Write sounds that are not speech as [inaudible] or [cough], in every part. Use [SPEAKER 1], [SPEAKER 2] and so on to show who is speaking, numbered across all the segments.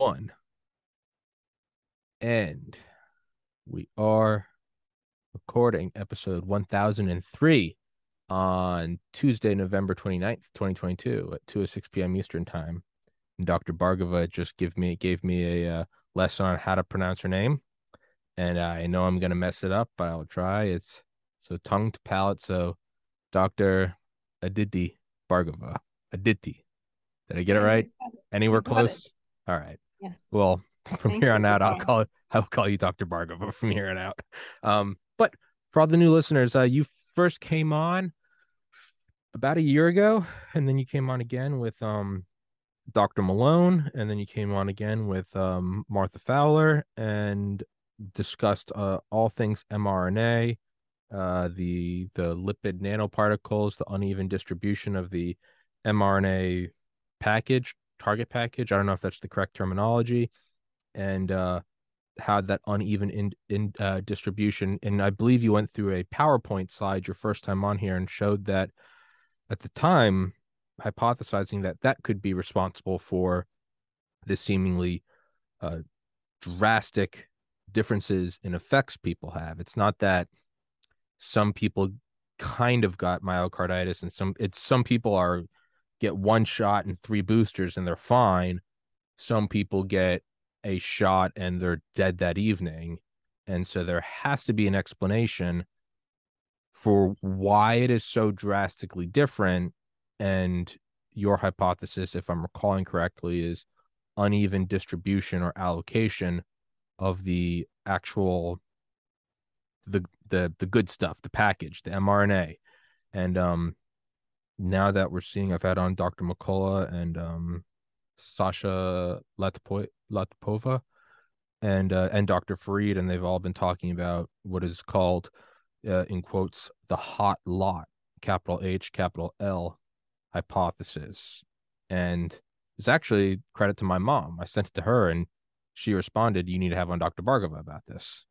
[SPEAKER 1] one. And we are recording episode 1003 on Tuesday, November 29th, 2022 at 2 6 p.m. Eastern time. And Dr. Bargava just give me gave me a uh, lesson on how to pronounce her name. And I know I'm going to mess it up, but I'll try. It's so tongue to palate. So Dr. Aditi Bargava. Aditi. Did I get it right? Anywhere close? All right.
[SPEAKER 2] Yes.
[SPEAKER 1] Well, [laughs] from Thank here on out, I'll call. I'll call you Dr. Bhargava [laughs] from here on out. Um, but for all the new listeners, uh, you first came on about a year ago, and then you came on again with um, Dr. Malone, and then you came on again with um, Martha Fowler, and discussed uh, all things mRNA, uh, the the lipid nanoparticles, the uneven distribution of the mRNA package, target package. I don't know if that's the correct terminology, and uh, had that uneven in, in uh, distribution. And I believe you went through a PowerPoint slide your first time on here and showed that at the time, hypothesizing that that could be responsible for the seemingly uh, drastic differences in effects people have. It's not that some people kind of got myocarditis and some it's some people are get one shot and three boosters and they're fine. Some people get a shot and they're dead that evening. And so there has to be an explanation for why it is so drastically different. And your hypothesis, if I'm recalling correctly, is uneven distribution or allocation of the actual the the the good stuff, the package, the mRNA. And um now that we're seeing I've had on Dr. McCullough and um Sasha Latypova and uh, and Dr. Farid, and they've all been talking about what is called, uh, in quotes, the hot lot, capital H, capital L, hypothesis, and it's actually credit to my mom. I sent it to her, and she responded, "You need to have on Dr. Bargava about this,"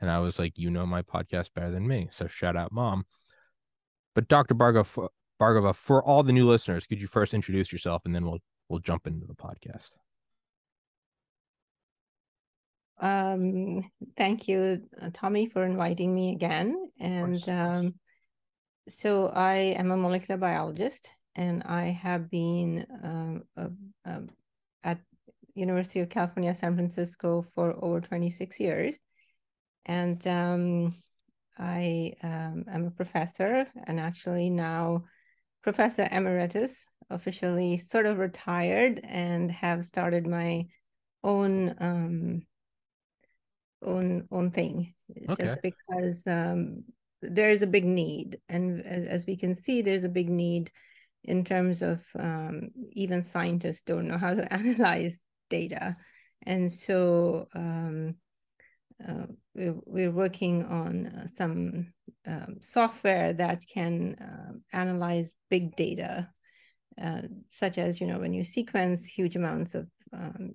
[SPEAKER 1] and I was like, "You know my podcast better than me," so shout out, mom. But Dr. Bhargava, Bhargava, for all the new listeners, could you first introduce yourself, and then we'll we'll jump into the podcast.
[SPEAKER 2] Um, thank you, uh, Tommy, for inviting me again. And um, so I am a molecular biologist, and I have been um, uh, uh, at University of California, San Francisco for over 26 years. And um, I um, am a professor, and actually now professor emeritus officially sort of retired and have started my own um, own own thing. Okay. just because um, there is a big need. And as, as, we can see there's a big need in terms of um, even scientists don't know how to [laughs] analyze data. And so um, uh, we're, we're, working on uh, some um, software that can uh, analyze big data uh, such as you know when you sequence huge amounts of um,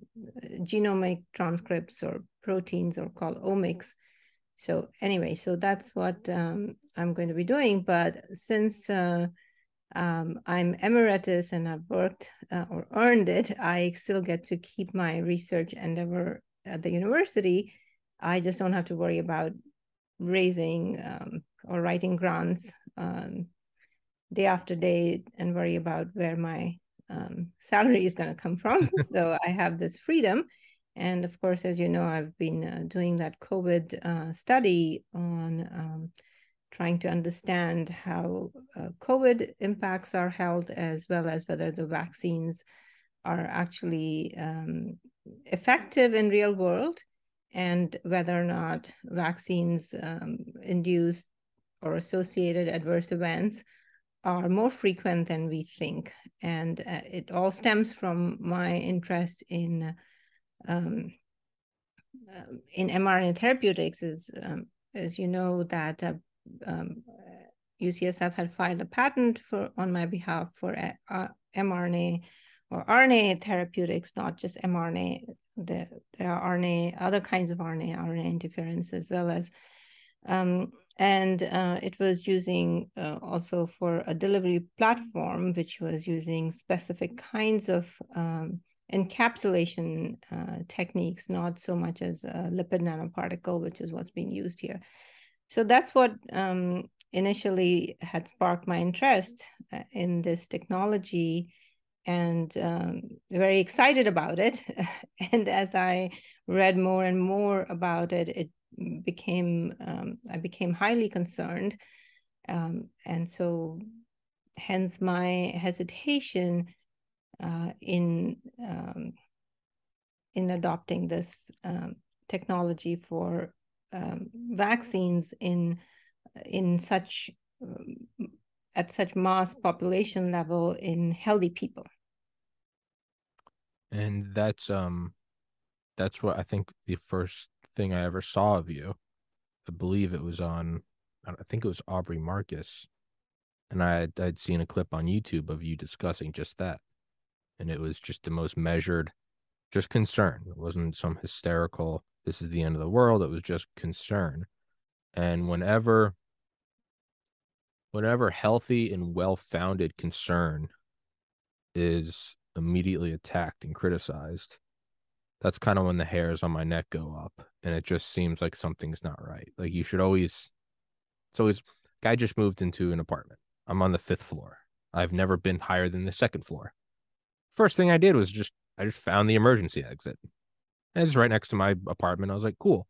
[SPEAKER 2] genomic transcripts or proteins or called omics. So anyway so that's what um, i'm going to be doing. But since uh, um, i'm emeritus and i've worked uh, or earned it i still get to keep my research endeavor at the university i just don't have to worry about raising um, or writing grants um, day after day and worry about where my um, salary is going to come from. [laughs] so I have this freedom. And of course, as you know, I've been uh, doing that COVID uh, study on um, trying to understand how uh, COVID impacts our health, as well as whether the vaccines are actually um, effective in real world, and whether or not vaccines um, induce or associated adverse events are more frequent than we think. And uh, it all stems from my interest in um, uh, in mRNA therapeutics. Is um, as you know that uh, um, UCSF had filed a patent for on my behalf for uh, mRNA or RNA therapeutics, not just mRNA. The, there are RNA, other kinds of RNA, RNA interference, as well as um, and uh, it was using uh, also for a delivery platform which was using specific kinds of um, encapsulation uh, techniques, not so much as a lipid nanoparticle, which is what's being used here. So that's what um, initially had sparked my interest uh, in this technology and um, very excited about it. [laughs] and as I read more and more about it, it became um, I became highly concerned, um, and so hence my hesitation uh, in um, in adopting this um, technology for um, vaccines in in such at such mass population level in healthy people
[SPEAKER 1] and that's um that's what i think the first thing i ever saw of you. I believe it was on i think it was aubrey marcus. And i had, i'd seen a clip on youtube of you discussing just that. And it was just the most measured just concern. It wasn't some hysterical this is the end of the world. It was just concern. And whenever whenever healthy and well-founded concern is immediately attacked and criticized that's kind of when the hairs on my neck go up and it just seems like something's not right. Like you should always it's always guy just moved into an apartment. I'm on the fifth floor. I've never been higher than the second floor. First thing i did was just i just found the emergency exit. And it's right next to my apartment. I was like cool.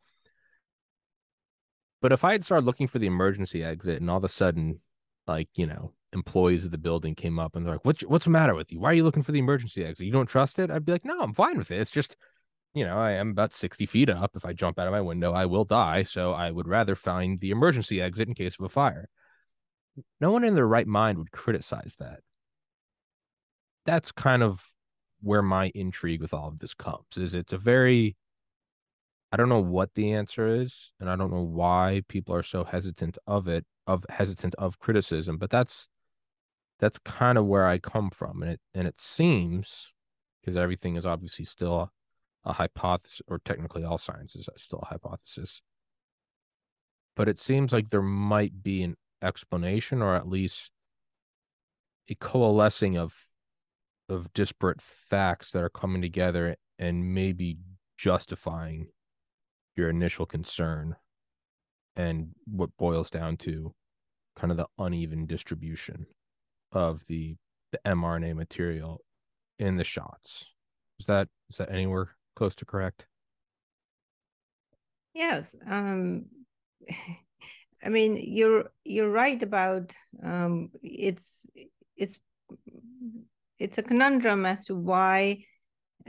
[SPEAKER 1] But if i had started looking for the emergency exit and all of a sudden like you know employees of the building came up and they're like, "What's what's the matter with you? Why are you looking for the emergency exit? You don't trust it?" I'd be like, "No, I'm fine with it. It's just, you know, I am about sixty feet up. If I jump out of my window, I will die. So I would rather find the emergency exit in case of a fire." No one in their right mind would criticize that. That's kind of where my intrigue with all of this comes. Is it's a very I don't know what the answer is, and I don't know why people are so hesitant of it, of hesitant of criticism, but that's that's kind of where I come from. And it and it seems because everything is obviously still a, a hypothesis, or technically all sciences is still a hypothesis. But it seems like there might be an explanation or at least a coalescing of of disparate facts that are coming together and maybe justifying your initial concern and what boils down to kind of the uneven distribution of the the mRNA material in the shots. Is that is that anywhere close to correct?
[SPEAKER 2] Yes. Um [laughs] I mean you're you're right about um it's it's it's a conundrum as to why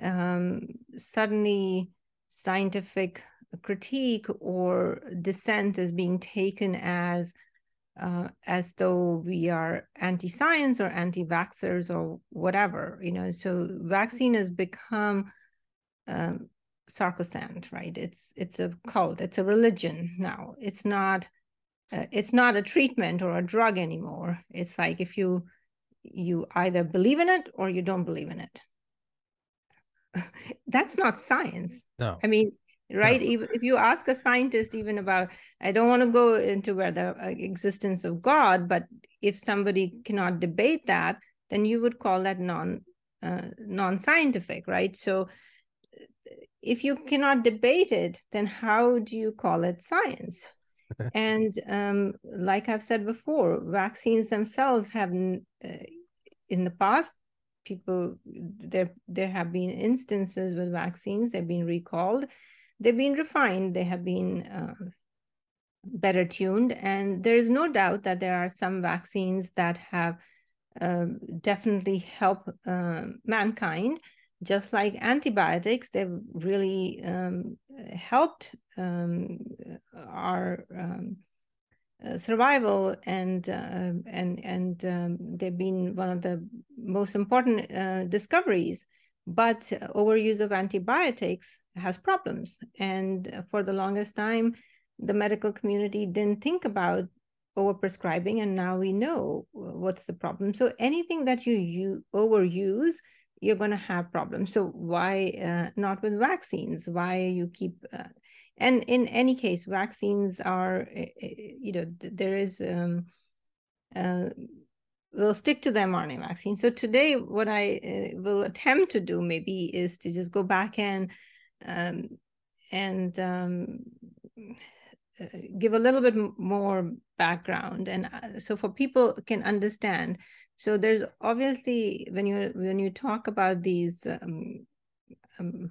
[SPEAKER 2] um suddenly scientific critique or dissent is being taken as uh, as though we are anti-science or anti-vaxxers or whatever, you know. So vaccine has become um, sacrosanct, right? It's it's a cult, it's a religion now. It's not uh, it's not a treatment or a drug anymore. It's like if you you either believe in it or you don't believe in it. [laughs] That's not science.
[SPEAKER 1] No.
[SPEAKER 2] I mean, right? No. if you ask a scientist even about i don't want to go into whether uh, existence of god but if somebody cannot debate that then you would call that non uh, non-scientific right? So if you cannot debate it then how do you call it science? [laughs] And um, like i've said before vaccines themselves have uh, in the past people there there have been instances with vaccines they've been recalled they've been refined, they have been um, better tuned, and there is no doubt that there are some vaccines that have um, definitely helped uh, mankind. Just like antibiotics, they've really um, helped um, our um, uh, survival. And uh, and and um, they've been one of the most important uh, discoveries. But overuse of antibiotics has problems. And for the longest time, the medical community didn't think about overprescribing, and now we know what's the problem. So anything that you, you overuse, you're going to have problems. So why uh, not with vaccines? Why you keep uh, and in any case, vaccines are, uh, you know, there is um, uh, we'll stick to the mRNA vaccine. So today, what I uh, will attempt to do maybe is to just go back and um, and um, uh, give a little bit more background, and uh, so for people can understand. So there's obviously when you when you talk about these um, um,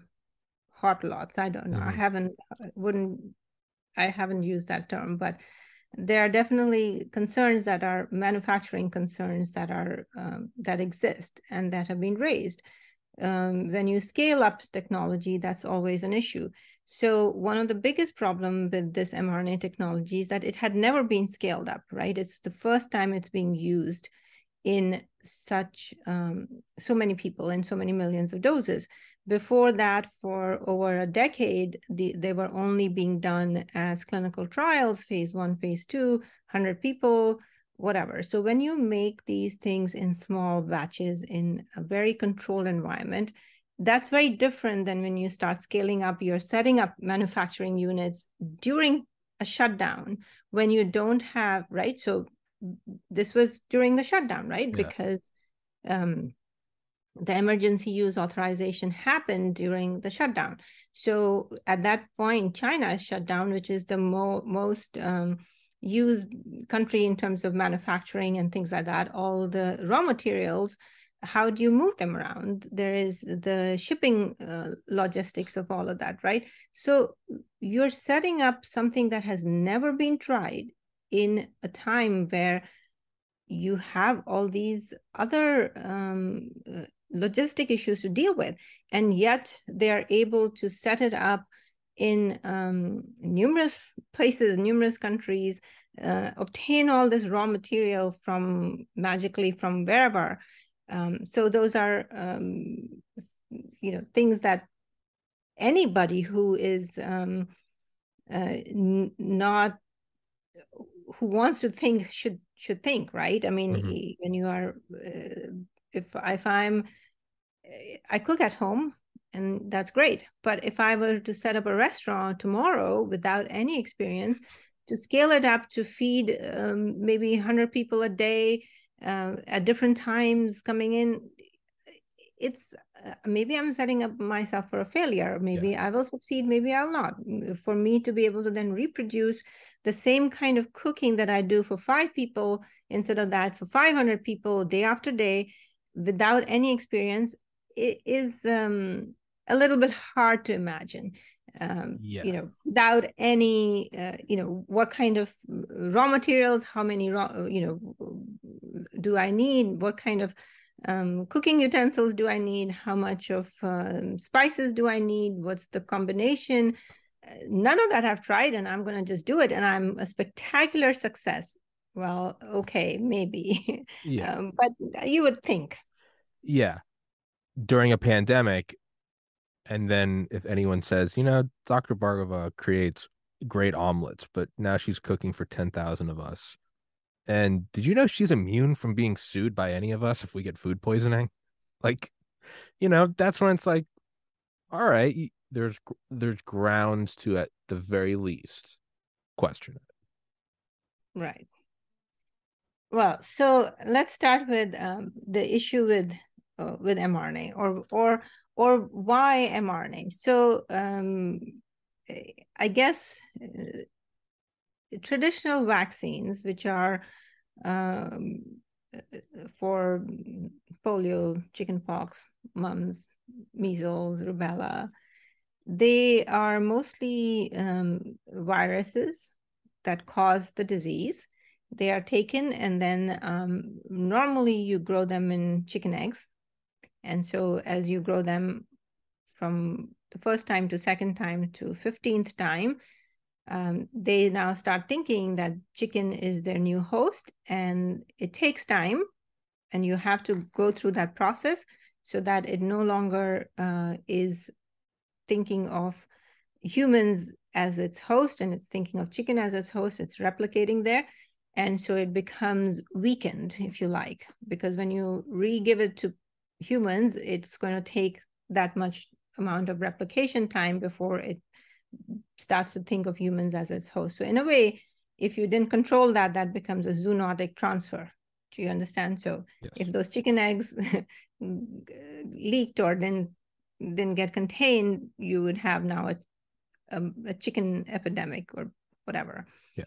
[SPEAKER 2] hot lots, I don't know, mm-hmm. I haven't wouldn't I haven't used that term, but there are definitely concerns that are manufacturing concerns that are um, that exist and that have been raised. Um, when you scale up technology, that's always an issue. So one of the biggest problem with this mRNA technology is that it had never been scaled up, right? It's the first time it's being used in such um, so many people and so many millions of doses. Before that, for over a decade, the, they were only being done as clinical trials, phase one, phase two, 100 people, whatever. So when you make these things in small batches in a very controlled environment, that's very different than when you start scaling up, you're setting up manufacturing units during a shutdown when you don't have, right? So this was during the shutdown, right? Yeah. Because um, the emergency use authorization happened during the shutdown. So at that point, China shut down, which is the mo- most um, used country in terms of manufacturing and things like that. All the raw materials, how do you move them around? There is the shipping uh, logistics of all of that, right? So you're setting up something that has never been tried in a time where you have all these other um, uh, logistic issues to deal with and yet they are able to set it up in um, numerous places numerous countries uh, obtain all this raw material from magically from wherever um, so those are um, you know things that anybody who is um, uh, n- not who wants to think should should think right i mean mm-hmm. when you are uh, if if i'm i cook at home and that's great. But if i were to set up a restaurant tomorrow without any experience to scale it up to feed um, maybe 100 people a day uh, at different times coming in it's uh, maybe i'm setting up myself for a failure. Maybe yeah. i will succeed maybe i'll not. For me to be able to then reproduce the same kind of cooking that i do for five people instead of that for 500 people day after day without any experience it is um, a little bit hard to imagine um, yeah. you know without any uh, you know what kind of raw materials how many raw you know do i need what kind of um, cooking utensils do I need? How much of um, spices do I need? What's the combination? Uh, none of that I've tried, and I'm going to just do it, and I'm a spectacular success. Well, okay, maybe. [laughs] Yeah. um, but you would think.
[SPEAKER 1] Yeah. During a pandemic, and then if anyone says, you know, Dr. Bargava creates great omelets, but now she's cooking for 10,000 of us and did you know she's immune from being sued by any of us if we get food poisoning? [laughs] Like, you know, that's when it's like, all right, there's there's grounds to at the very least question it.
[SPEAKER 2] Right. Well, so let's start with um, the issue with uh, with mRNA or or or why mRNA. So um, I guess uh, traditional vaccines, which are um, for polio, chickenpox, mumps, measles, rubella, they are mostly um, viruses that cause the disease. They are taken and then um, normally you grow them in chicken eggs. And so as you grow them from the first time to second time to 15th time, um, they now start thinking that chicken is their new host and it takes time and you have to go through that process so that it no longer uh, is thinking of humans as its host and it's thinking of chicken as its host it's replicating there. And so it becomes weakened if you like because when you re-give it to humans it's going to take that much amount of replication time before it starts to think of humans as its host. So in a way, if you didn't control that, that becomes a zoonotic transfer Do you understand? So
[SPEAKER 1] Yes.
[SPEAKER 2] if those chicken eggs [laughs] leaked or didn't didn't get contained, you would have now a a, a chicken epidemic or whatever.
[SPEAKER 1] Yeah.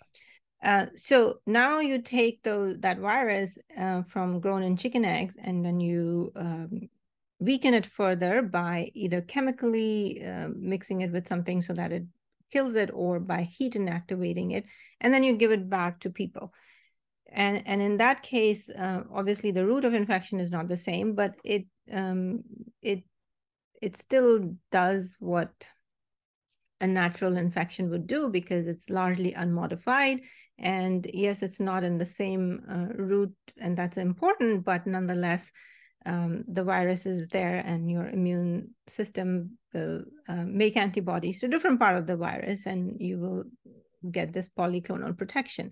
[SPEAKER 2] Uh, so now you take those that virus uh, from grown in chicken eggs, and then you um, weaken it further by either chemically uh, mixing it with something so that it kills it, or by heat inactivating it, and then you give it back to people. And and in that case, uh, obviously the route of infection is not the same, but it um, it it still does what a natural infection would do because it's largely unmodified. And yes, it's not in the same uh, route, and that's important, but nonetheless, um, the virus is there, and your immune system will uh, make antibodies to different part of the virus, and you will get this polyclonal protection.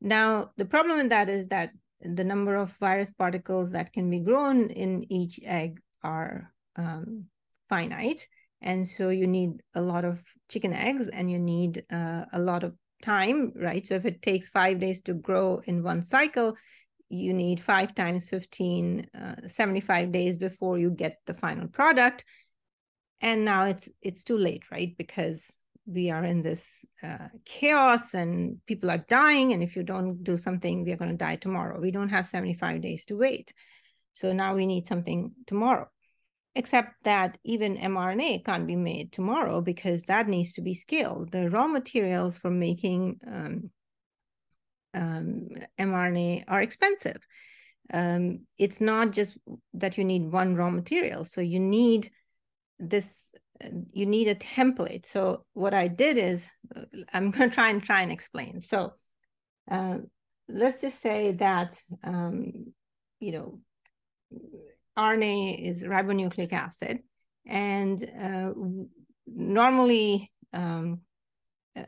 [SPEAKER 2] Now, the problem with that is that the number of virus particles that can be grown in each egg are um, finite. And so you need a lot of chicken eggs and you need uh, a lot of time, right? So if it takes five days to grow in one cycle, you need five times 15, uh, 75 days before you get the final product. And now it's it's too late, right? Because we are in this uh, chaos and people are dying. And if you don't do something, we are going to die tomorrow. We don't have 75 days to wait. So now we need something tomorrow except that even mRNA can't be made tomorrow because that needs to be scaled. The raw materials for making um, um, mRNA are expensive. Um, it's not just that you need one raw material. So you need this, you need a template. So what I did is, uh, I'm [laughs] going to try and try and explain. So uh, let's just say that, um, you know, RNA is ribonucleic acid, and uh, normally um, uh,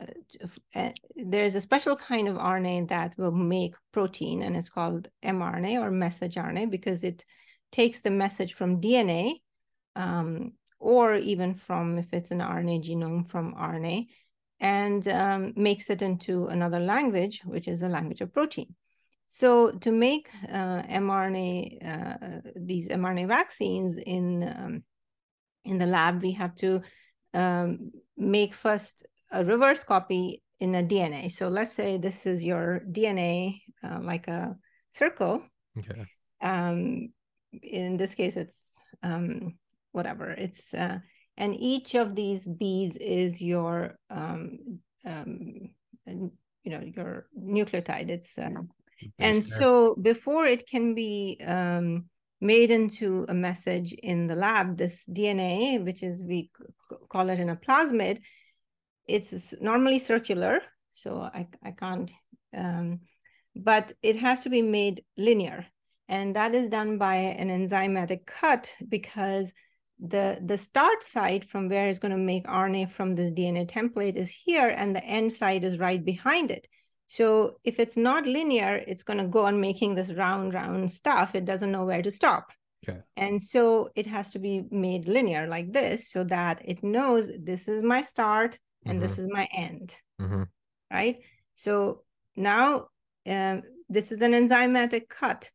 [SPEAKER 2] uh, there's a special kind of RNA that will make protein, and it's called mRNA or message RNA because it takes the message from DNA, um, or even from if it's an RNA genome from RNA, and um, makes it into another language, which is the language of protein. So to make uh, mRNA, uh, these mRNA vaccines in, um, in the lab, we have to um, make first a reverse copy in a DNA. So let's say this is your DNA, uh, like a circle.
[SPEAKER 1] Okay.
[SPEAKER 2] Um, in this case, it's um, whatever. It's uh, and each of these beads is your um, um, you know your nucleotide. It's uh, and so before it can be um, made into a message in the lab, this DNA, which is we call it in a plasmid, it's normally circular. So I, I can't, um, but it has to be made linear. And that is done by an enzymatic cut because the, the start site from where it's going to make RNA from this DNA template is here, and the end site is right behind it. So if it's not linear, it's going to go on making this round, round stuff. It doesn't know where to stop.
[SPEAKER 1] Okay.
[SPEAKER 2] And so it has to be made linear like this so that it knows this is my start and mm-hmm. this is my end.
[SPEAKER 1] Mm-hmm.
[SPEAKER 2] Right. So now um, this is an enzymatic cut.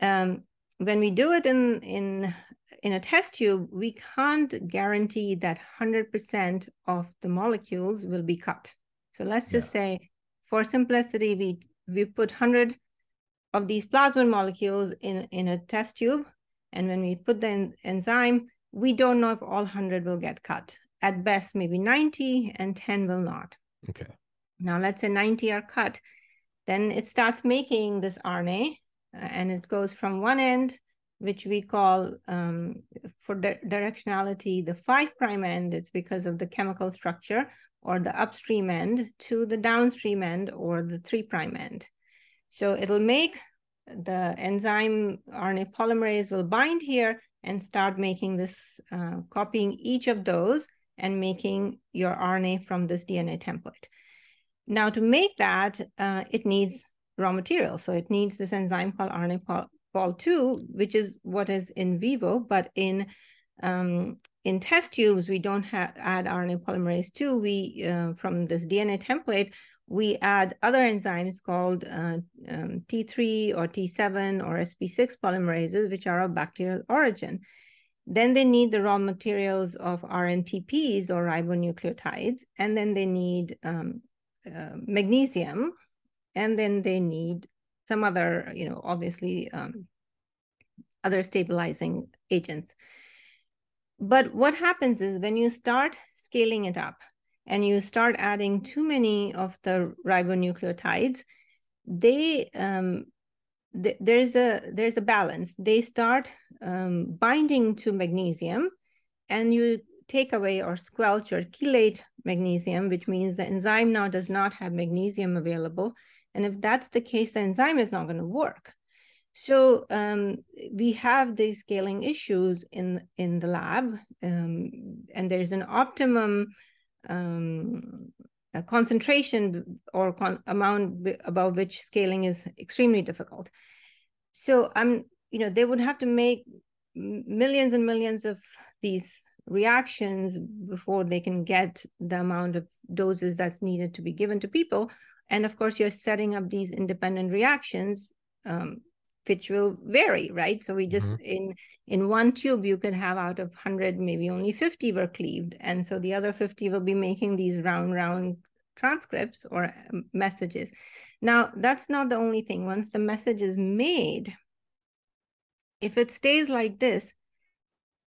[SPEAKER 2] Um, when we do it in, in, in a test tube, we can't guarantee that 100% of the molecules will be cut. So let's just yeah. say for simplicity, we, we put 100 of these plasmid molecules in, in a test tube. And when we put the en enzyme, we don't know if all 100 will get cut. At best, maybe 90 and 10 will not.
[SPEAKER 1] Okay.
[SPEAKER 2] Now, let's say 90 are cut. Then it starts making this RNA uh, and it goes from one end, which we call um, for di directionality, the five prime end. It's because of the chemical structure or the upstream end to the downstream end or the three prime end. So it'll make the enzyme RNA polymerase will bind here and start making this, uh, copying each of those and making your RNA from this DNA template. Now to make that, uh, it needs raw material. So it needs this enzyme called RNA pol2, which is what is in vivo, but in um, in test tubes, we don't add RNA polymerase 2. We, uh, from this DNA template, we add other enzymes called uh, um, T3 or T7 or SP6 polymerases, which are of bacterial origin. Then they need the raw materials of RNTPs or ribonucleotides, and then they need um, uh, magnesium, and then they need some other, you know, obviously um, other stabilizing agents. But what happens is when you start scaling it up, and you start adding too many of the ribonucleotides, they um, th there's a there's a balance. They start um, binding to magnesium, and you take away or squelch or chelate magnesium, which means the enzyme now does not have magnesium available. And if that's the case, the enzyme is not going to work. So um, we have these scaling issues in in the lab, um, and there's an optimum um, concentration or con amount above which scaling is extremely difficult. So I'm, you know, they would have to make millions and millions of these reactions before they can get the amount of doses that's needed to be given to people. And of course, you're setting up these independent reactions um, which will vary, right? So we just mm-hmm. in in one tube you could have out of 100 maybe only 50 were cleaved and so the other 50 will be making these round round transcripts or um, messages. Now, that's not the only thing. Once the message is made, if it stays like this,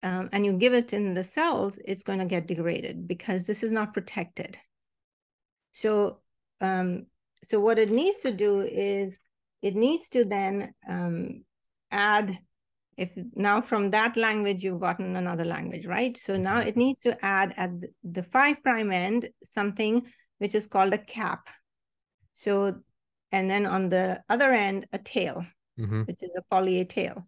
[SPEAKER 2] um, and you give it in the cells, it's going to get degraded because this is not protected. So, um, so what it needs to do is it needs to then um, add if now from that language you've gotten another language right so now mm-hmm. it needs to add at the five prime end something which is called a cap so and then on the other end a tail mm-hmm. which is a poly A tail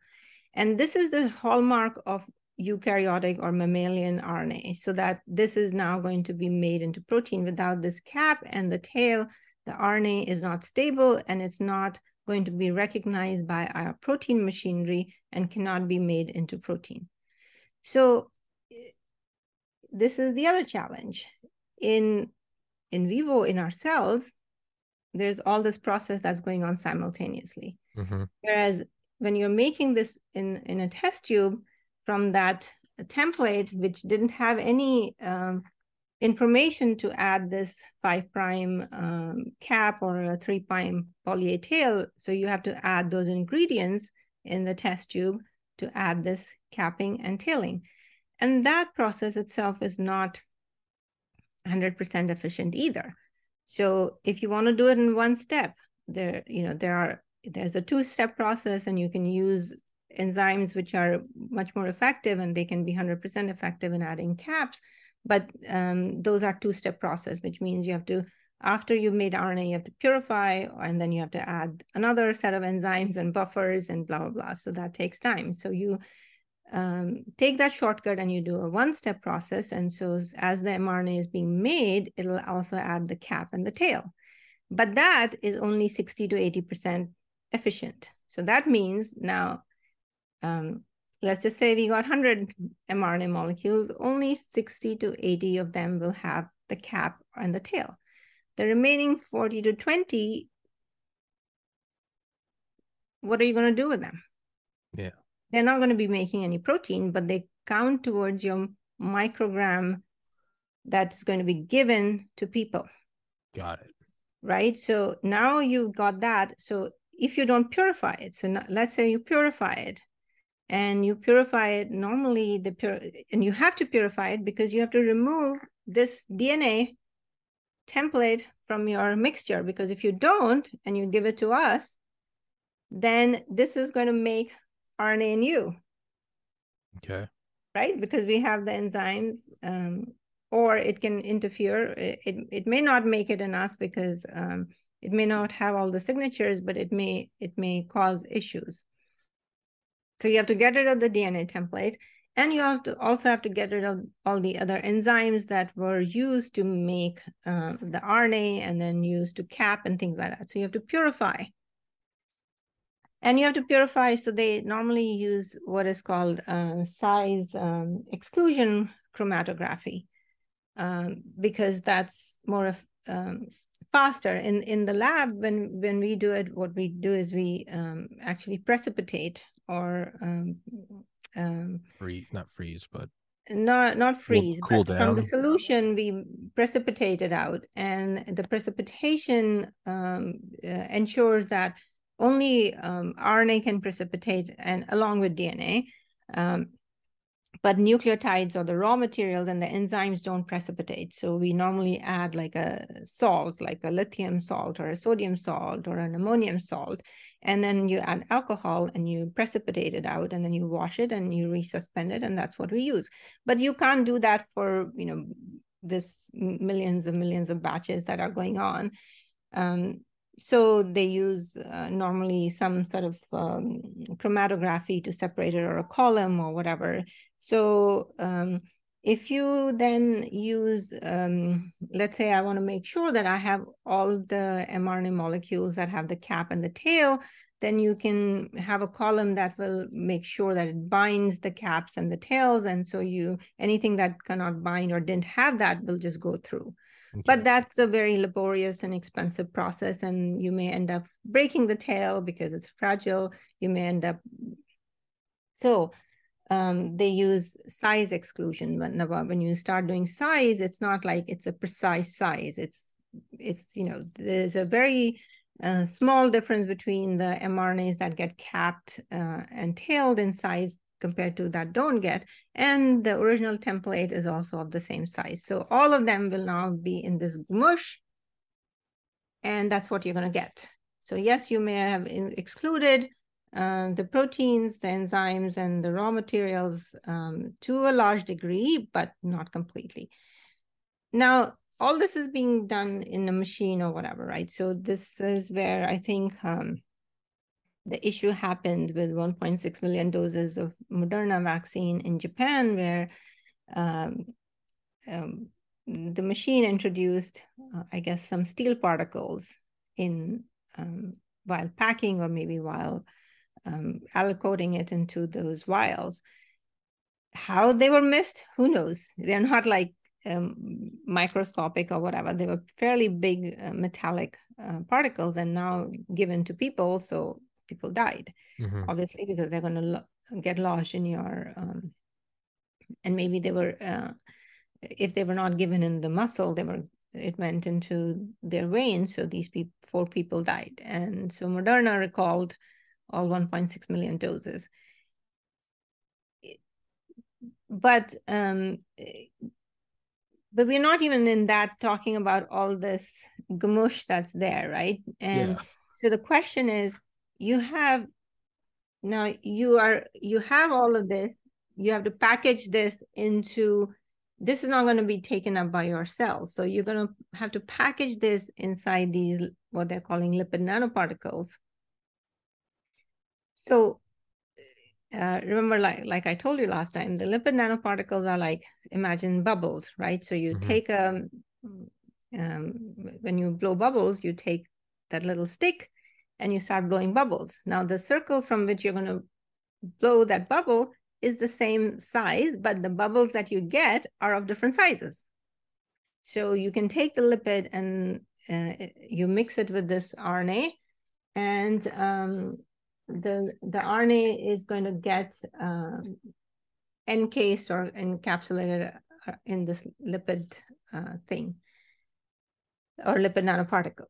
[SPEAKER 2] and this is the hallmark of eukaryotic or mammalian rna so that this is now going to be made into protein without this cap and the tail the rna is not stable and it's not going to be recognized by our protein machinery and cannot be made into protein. So this is the other challenge. In, in vivo, in our cells, there's all this process that's going on simultaneously. Mm-hmm. Whereas when you're making this in, in a test tube from that template, which didn't have any um, information to add this five prime um, cap or a three prime poly A tail. So you have to add those ingredients in the test tube to add this capping and tailing. And that process itself is not 100% efficient either. So if you want to do it in one step, there, you know, there are, there's a two-step process and you can use enzymes which are much more effective and they can be 100% effective in adding caps but um, those are two-step process, which means you have to, after you've made RNA, you have to purify, and then you have to add another set of enzymes and buffers and blah, blah, blah. So that takes time. So you um, take that shortcut and you do a one-step process. And so as the mRNA is being made, it'll also add the cap and the tail. But that is only 60 to 80% efficient. So that means now um, let's just say we got 100 mRNA molecules, only 60 to 80 of them will have the cap and the tail. The remaining 40 to 20, what are you going to do with them?
[SPEAKER 1] Yeah.
[SPEAKER 2] They're not going to be making any protein, but they count towards your microgram that's going to be given to people.
[SPEAKER 1] Got it.
[SPEAKER 2] Right. So now you've got that. So if you don't purify it, so now, let's say you purify it, and you purify it normally the pure and you have to purify it because you have to remove this DNA template from your mixture because if you don't and you give it to us then this is going to make RNA in you.
[SPEAKER 1] Okay.
[SPEAKER 2] Right? Because we have the enzymes um, or it can interfere it, it, it may not make it in us because um, it may not have all the signatures but it may it may cause issues so you have to get rid of the DNA template and you have to also have to get rid of all the other enzymes that were used to make uh, the RNA and then used to cap and things like that. So you have to purify. And you have to purify, so they normally use what is called uh, size um, exclusion chromatography um, because that's more of um, faster. In in the lab, when when we do it, what we do is we um, actually precipitate or um, um,
[SPEAKER 1] Free, not freeze, but
[SPEAKER 2] not not freeze
[SPEAKER 1] cool
[SPEAKER 2] but from the solution we precipitate it out and the precipitation um, uh, ensures that only um, rna can precipitate and along with dna um, but nucleotides or the raw materials and the enzymes don't precipitate. So we normally add like a salt like a lithium salt or a sodium salt or an ammonium salt. And then you add alcohol and you precipitate it out and then you wash it and you resuspend it and that's what we use. But you can't do that for you know this millions and millions of batches that are going on. Um, so they use uh, normally some sort of um, chromatography to separate it or a column or whatever so um, if you then use, um, let's say I want to make sure that I have all the mRNA molecules that have the cap and the tail, then you can have a column that will make sure that it binds the caps and the tails. And so you anything that cannot bind or didn't have that will just go through. Okay. But that's a very laborious and expensive process. And you may end up breaking the tail because it's fragile. You may end up so um, they use size exclusion. But when you start doing size, it's not like it's a precise size. It's it's you know there's a very uh, small difference between the mRNAs that get capped uh, and tailed in size compared to that don't get, and the original template is also of the same size. So all of them will now be in this mush, and that's what you're going to get. So yes, you may have excluded uh, the proteins, the enzymes, and the raw materials um, to a large degree, but not completely. Now, all this is being done in a machine or whatever, right? So this is where I think um, the issue happened with 1.6 million doses of Moderna vaccine in Japan, where um, um, the machine introduced, uh, I guess, some steel particles in um, while packing or maybe while um, aliquoting it into those vials. How they were missed, who knows? They're not like um, microscopic or whatever. They were fairly big uh, metallic uh, particles and now given to people. So people died, mm-hmm. obviously, because they're going to lo- get lost in your, um, and maybe they were, uh, if they were not given in the muscle, they were, it went into their veins. So these people, four people died. And so Moderna recalled all 1.6 million doses. But um, but we're not even in that talking about all this gamush that's there, right? And yeah. so the question is, you have now you are you have all of this. You have to package this into this is not going to be taken up by your cells. So you're going to have to package this inside these what they're calling lipid nanoparticles so uh, remember, like like I told you last time, the lipid nanoparticles are like imagine bubbles, right? So you mm-hmm. take a um, um, when you blow bubbles, you take that little stick and you start blowing bubbles. Now the circle from which you're going to blow that bubble is the same size, but the bubbles that you get are of different sizes. So you can take the lipid and uh, you mix it with this RNA, and um, the the RNA is going to get um, encased or encapsulated uh, in this lipid uh, thing or lipid nanoparticle.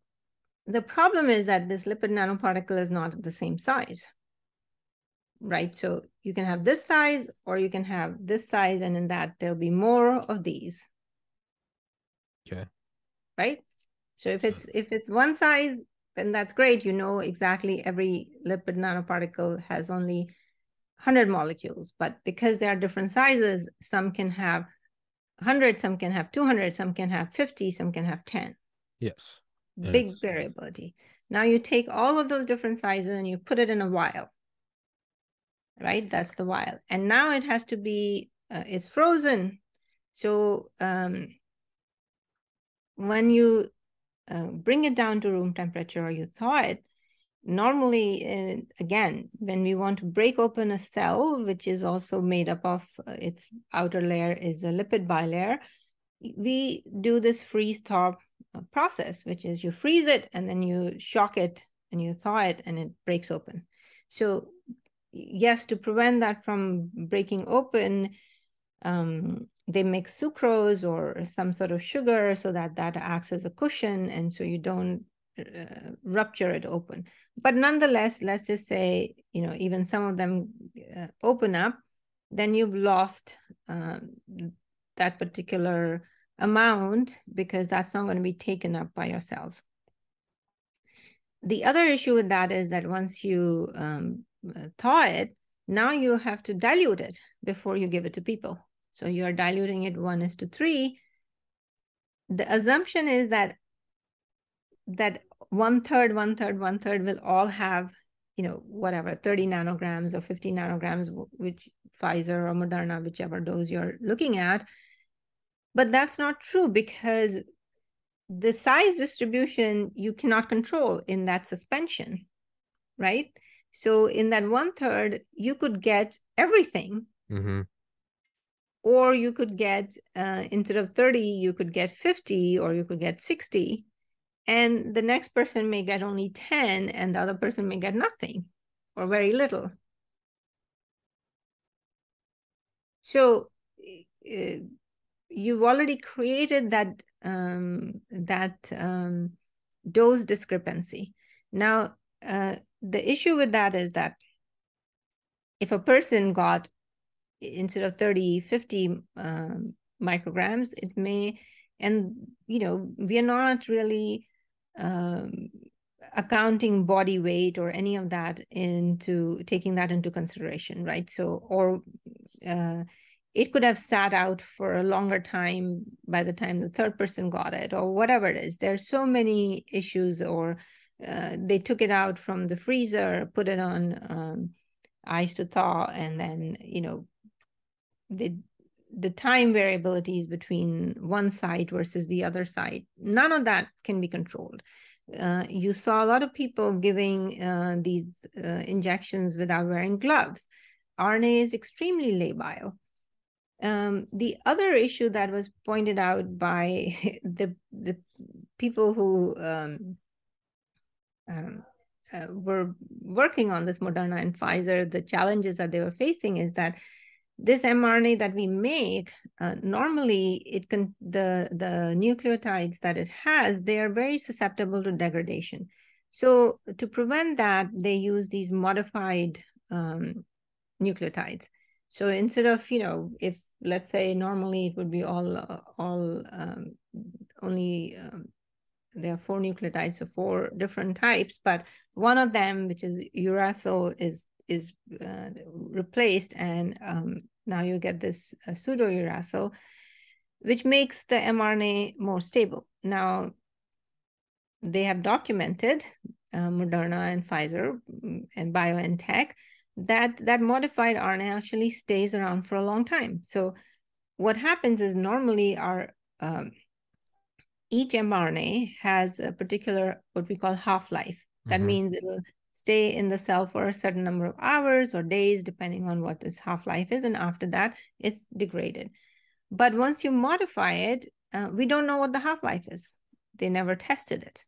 [SPEAKER 2] The problem is that this lipid nanoparticle is not the same size, right? So you can have this size or you can have this size, and in that there'll be more of these.
[SPEAKER 1] Okay.
[SPEAKER 2] Right. So if it's if it's one size, then that's great. You know exactly every lipid nanoparticle has only 100 molecules, but because they are different sizes, some can have 100, some can have 200, some can have 50, some can have 10.
[SPEAKER 1] Yes.
[SPEAKER 2] Big variability. Now you take all of those different sizes and you put it in a vial, right? That's the vial. And now it has to be, uh, it's frozen. So um, when you uh, bring it down to room temperature or you thaw it, normally, uh, again, when we want to break open a cell, which is also made up of uh, its outer layer is a lipid bilayer, we do this freeze thaw process, which is you freeze it and then you shock it and you thaw it and it breaks open. So yes, to prevent that from breaking open, um, they mix sucrose or some sort of sugar so that that acts as a cushion and so you don't uh, rupture it open. But nonetheless, let's just say, you know, even some of them uh, open up, then you've lost uh, that particular amount because that's not going to be taken up by your cells. The other issue with that is that once you um, uh, thaw it, now you have to dilute it before you give it to people. So you're diluting it one is to three. The assumption is that that one third, one third, one third will all have, you know, whatever, 30 nanograms or 50 nanograms, which Pfizer or Moderna, whichever dose you're looking at. But that's not true because the size distribution you cannot control in that suspension, right? So in that one third, you could get everything. Mm-hmm. Or you could get, uh, instead of 30, you could get 50 or you could get 60 and the next person may get only 10 and the other person may get nothing or very little so uh, you've already created that um, that um, dose discrepancy now uh, the issue with that is that if a person got instead of 30 50 um, micrograms it may and you know we are not really um, accounting body weight or any of that into taking that into consideration, right? So, or uh, it could have sat out for a longer time by the time the third person got it, or whatever it is. There's so many issues, or uh, they took it out from the freezer, put it on um, ice to thaw, and then you know, they the time variabilities between one site versus the other site, none of that can be controlled. Uh, you saw a lot of people giving uh, these uh, injections without wearing gloves. RNA is extremely labile. Um, the other issue that was pointed out by [laughs] the, the people who um, um, uh, were working on this Moderna and Pfizer, the challenges that they were facing is that this mRNA that we make, uh, normally it can the the nucleotides that it has, they are very susceptible to degradation. So to prevent that, they use these modified um, nucleotides. So instead of you know, if let's say normally it would be all all um, only um, there are four nucleotides, so four different types, but one of them, which is uracil, is is uh, replaced and um, now you get this uh, pseudouracil, which makes the mRNA more stable. Now, they have documented, uh, Moderna and Pfizer mm, and BioNTech, that that modified RNA actually stays around for a long time. So what happens is normally our um, each mRNA has a particular what we call half-life. That mm-hmm. means it'll stay in the cell for a certain number of hours or days, depending on what its half life is. And after that, it's degraded. But once you modify it, uh, we don't know what the half life is. They never tested it.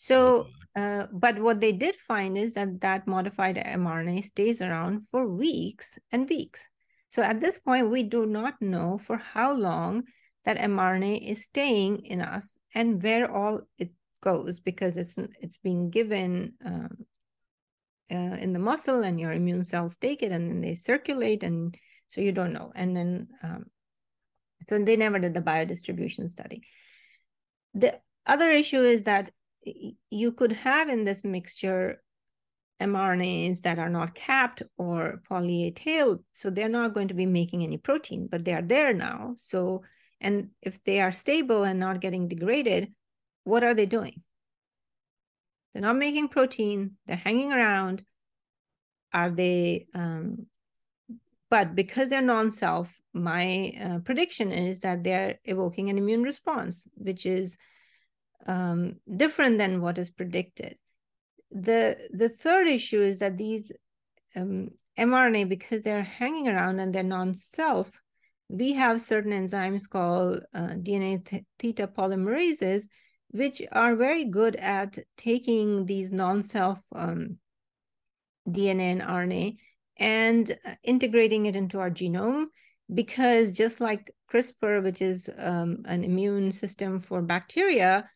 [SPEAKER 2] So, uh, but what they did find is that that modified mRNA stays around for weeks and weeks. So at this point, we do not know for how long that mRNA is staying in us and where all it goes because it's it's being given um, uh, in the muscle and your immune cells take it and then they circulate and so you don't know. And then um, so they never did the biodistribution study. The other issue is that you could have in this mixture mRNAs that are not capped or poly A tailed, so they're not going to be making any protein, but they are there now. So, and if they are stable and not getting degraded, what are they doing? They're not making protein. They're hanging around. Are they? Um, but because they're non-self, my uh, prediction is that they're evoking an immune response, which is um, different than what is predicted. The the third issue is that these um, mRNA, because they're hanging around and they're non-self, we have certain enzymes called uh, DNA th- theta polymerases, which are very good at taking these non-self um, DNA and RNA and uh, integrating it into our genome. Because just like CRISPR, which is um, an immune system for bacteria,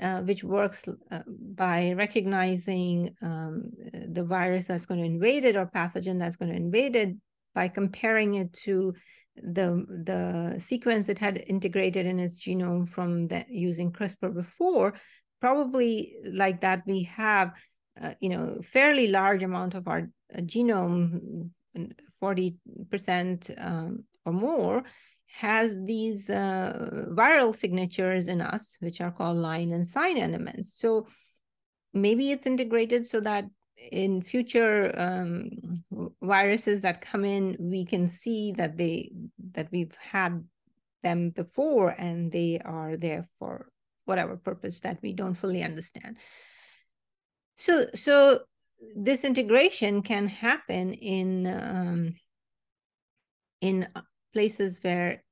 [SPEAKER 2] uh, which works uh, by recognizing um, the virus that's going to invade it or pathogen that's going to invade it by comparing it to the the sequence it had integrated in its genome from the, using CRISPR before, probably like that we have, uh, you know, fairly large amount of our genome, forty percent um, or more, has these uh, viral signatures in us, which are called LINE and SINE elements. So maybe it's integrated so that in future um, viruses that come in, we can see that they that we've had them before and they are there for whatever purpose that we don't fully understand. So so this integration can happen in um, in places where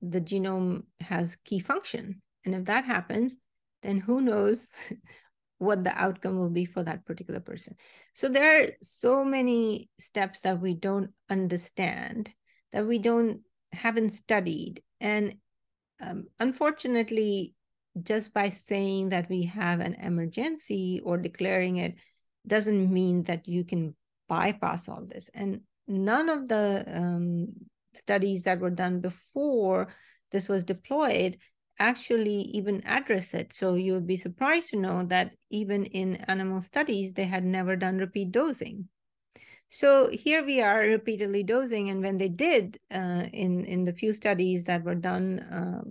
[SPEAKER 2] the genome has key function. And if that happens, then who knows [laughs] what the outcome will be for that particular person. So there are so many steps that we don't understand, that we don't haven't studied. And um, unfortunately, just by saying that we have an emergency or declaring it doesn't mean that you can bypass all this. And none of the um, studies that were done before this was deployed actually even address it. So you would be surprised to know that even in animal studies, they had never done repeat dosing. So here we are repeatedly dosing, and when they did uh, in in the few studies that were done, uh,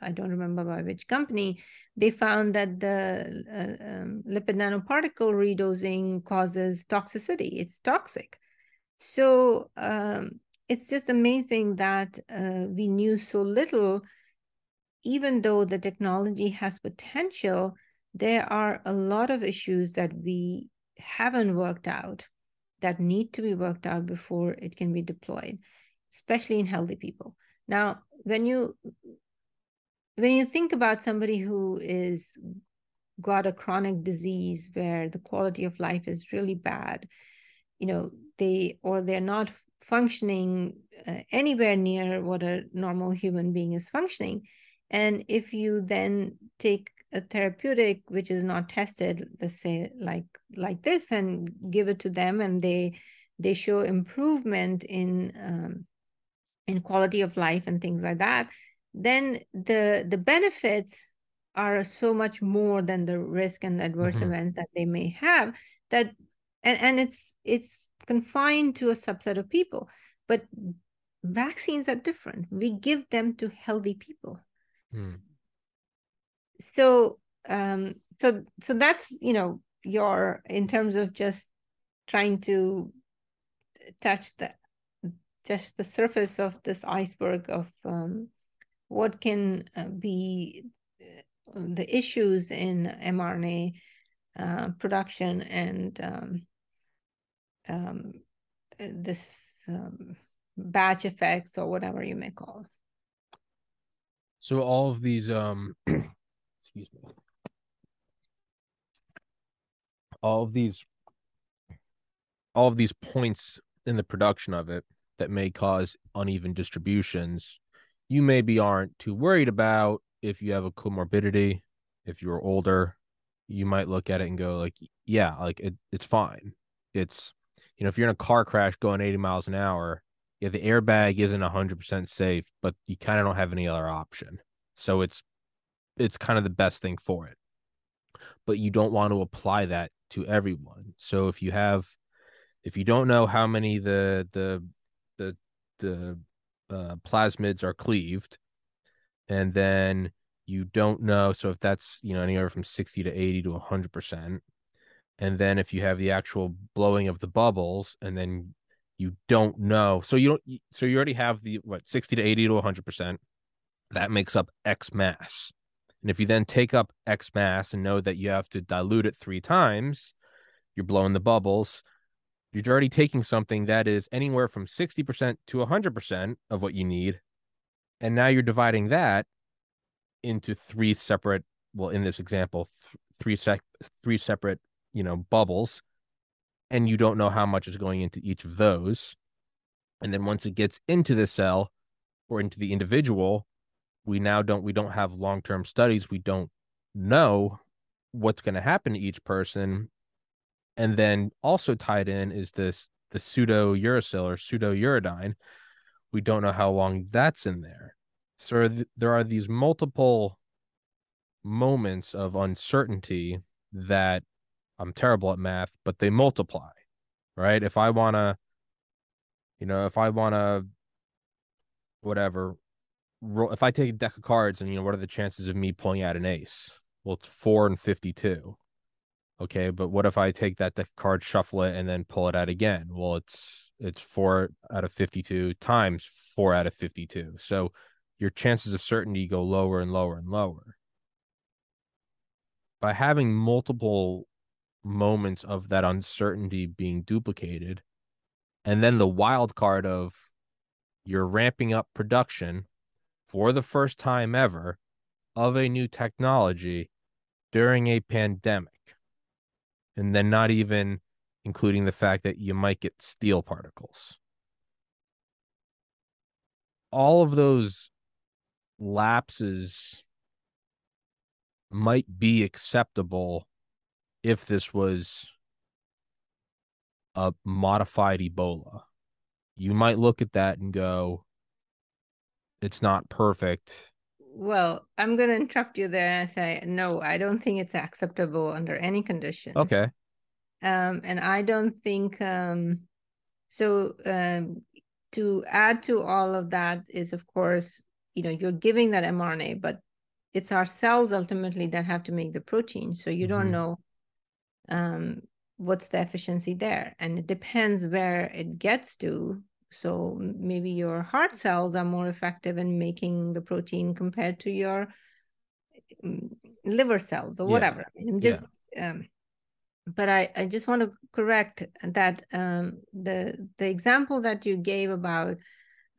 [SPEAKER 2] I don't remember by which company, they found that the uh, um, lipid nanoparticle redosing causes toxicity. It's toxic. So um, it's just amazing that uh, we knew so little even though the technology has potential, there are a lot of issues that we haven't worked out that need to be worked out before it can be deployed, especially in healthy people. Now, when you when you think about somebody who is got a chronic disease where the quality of life is really bad, you know, they or they're not functioning uh, anywhere near what a normal human being is functioning, and if you then take a therapeutic which is not tested, let's say like like this, and give it to them, and they they show improvement in um, in quality of life and things like that, then the the benefits are so much more than the risk and adverse mm-hmm. events that they may have. That and and it's it's confined to a subset of people, but vaccines are different. We give them to healthy people Hmm. So um so so that's you know your in terms of just trying to touch the just the surface of this iceberg of um, what can uh, be uh, the issues in mRNA uh, production and um, um, this um, batch effects or whatever you may call. It.
[SPEAKER 1] So all of these um [clears throat] excuse me. All of these all of these points in the production of it that may cause uneven distributions, you maybe aren't too worried about if you have a comorbidity, if you're older, you might look at it and go like, yeah, like it, it's fine. It's you know, if you're in a car crash going 80 miles an hour, yeah, the airbag isn't 100% safe, but you kind of don't have any other option. So it's it's kind of the best thing for it. But you don't want to apply that to everyone. So if you have if you don't know how many the the the the uh, plasmids are cleaved and then you don't know so if that's you know anywhere from 60 to 80 to 100% and then if you have the actual blowing of the bubbles and then you don't know. So you don't. So you already have the what sixty to eighty to one hundred percent. That makes up X mass. And if you then take up X mass and know that you have to dilute it three times, you're blowing the bubbles. you're already taking something that is anywhere from 60% to 100% of what you need and now you're dividing that into three separate well in this example th- three sec three separate you know bubbles and you don't know how much is going into each of those. And then once it gets into the cell or into the individual we now don't we don't have long-term studies. We don't know what's going to happen to each person. And then also tied in is this the pseudo uracil or pseudo uridine we don't know how long that's in there. So there are these multiple moments of uncertainty that I'm terrible at math, but they multiply, right? If I want to, you know, if I want to, whatever, if I take a deck of cards and, you know, what are the chances of me pulling out an ace? Well, it's four and 52. Okay. But what if I take that deck of cards, shuffle it, and then pull it out again? Well, it's, it's four out of 52 times four out of 52. So your chances of certainty go lower and lower and lower by having multiple moments of that uncertainty being duplicated. And then the wild card of you're ramping up production for the first time ever of a new technology during a pandemic. And then not even including the fact that you might get steel particles. All of those lapses might be acceptable if this was a modified Ebola. You might look at that and go, it's not perfect.
[SPEAKER 2] Well, I'm going to interrupt you there and say, no, I don't think it's acceptable under any condition.
[SPEAKER 1] Okay.
[SPEAKER 2] Um, and I don't think um, so. Um, to add to all of that is, of course, you know, you're giving that mRNA, but it's our cells ultimately that have to make the protein. So you mm-hmm. don't know um, what's the efficiency there. And it depends where it gets to. So maybe your heart cells are more effective in making the protein compared to your mm, liver cells or whatever. Yeah. Mean, I'm just, yeah. um, but I, I just want to correct that um, the the example that you gave about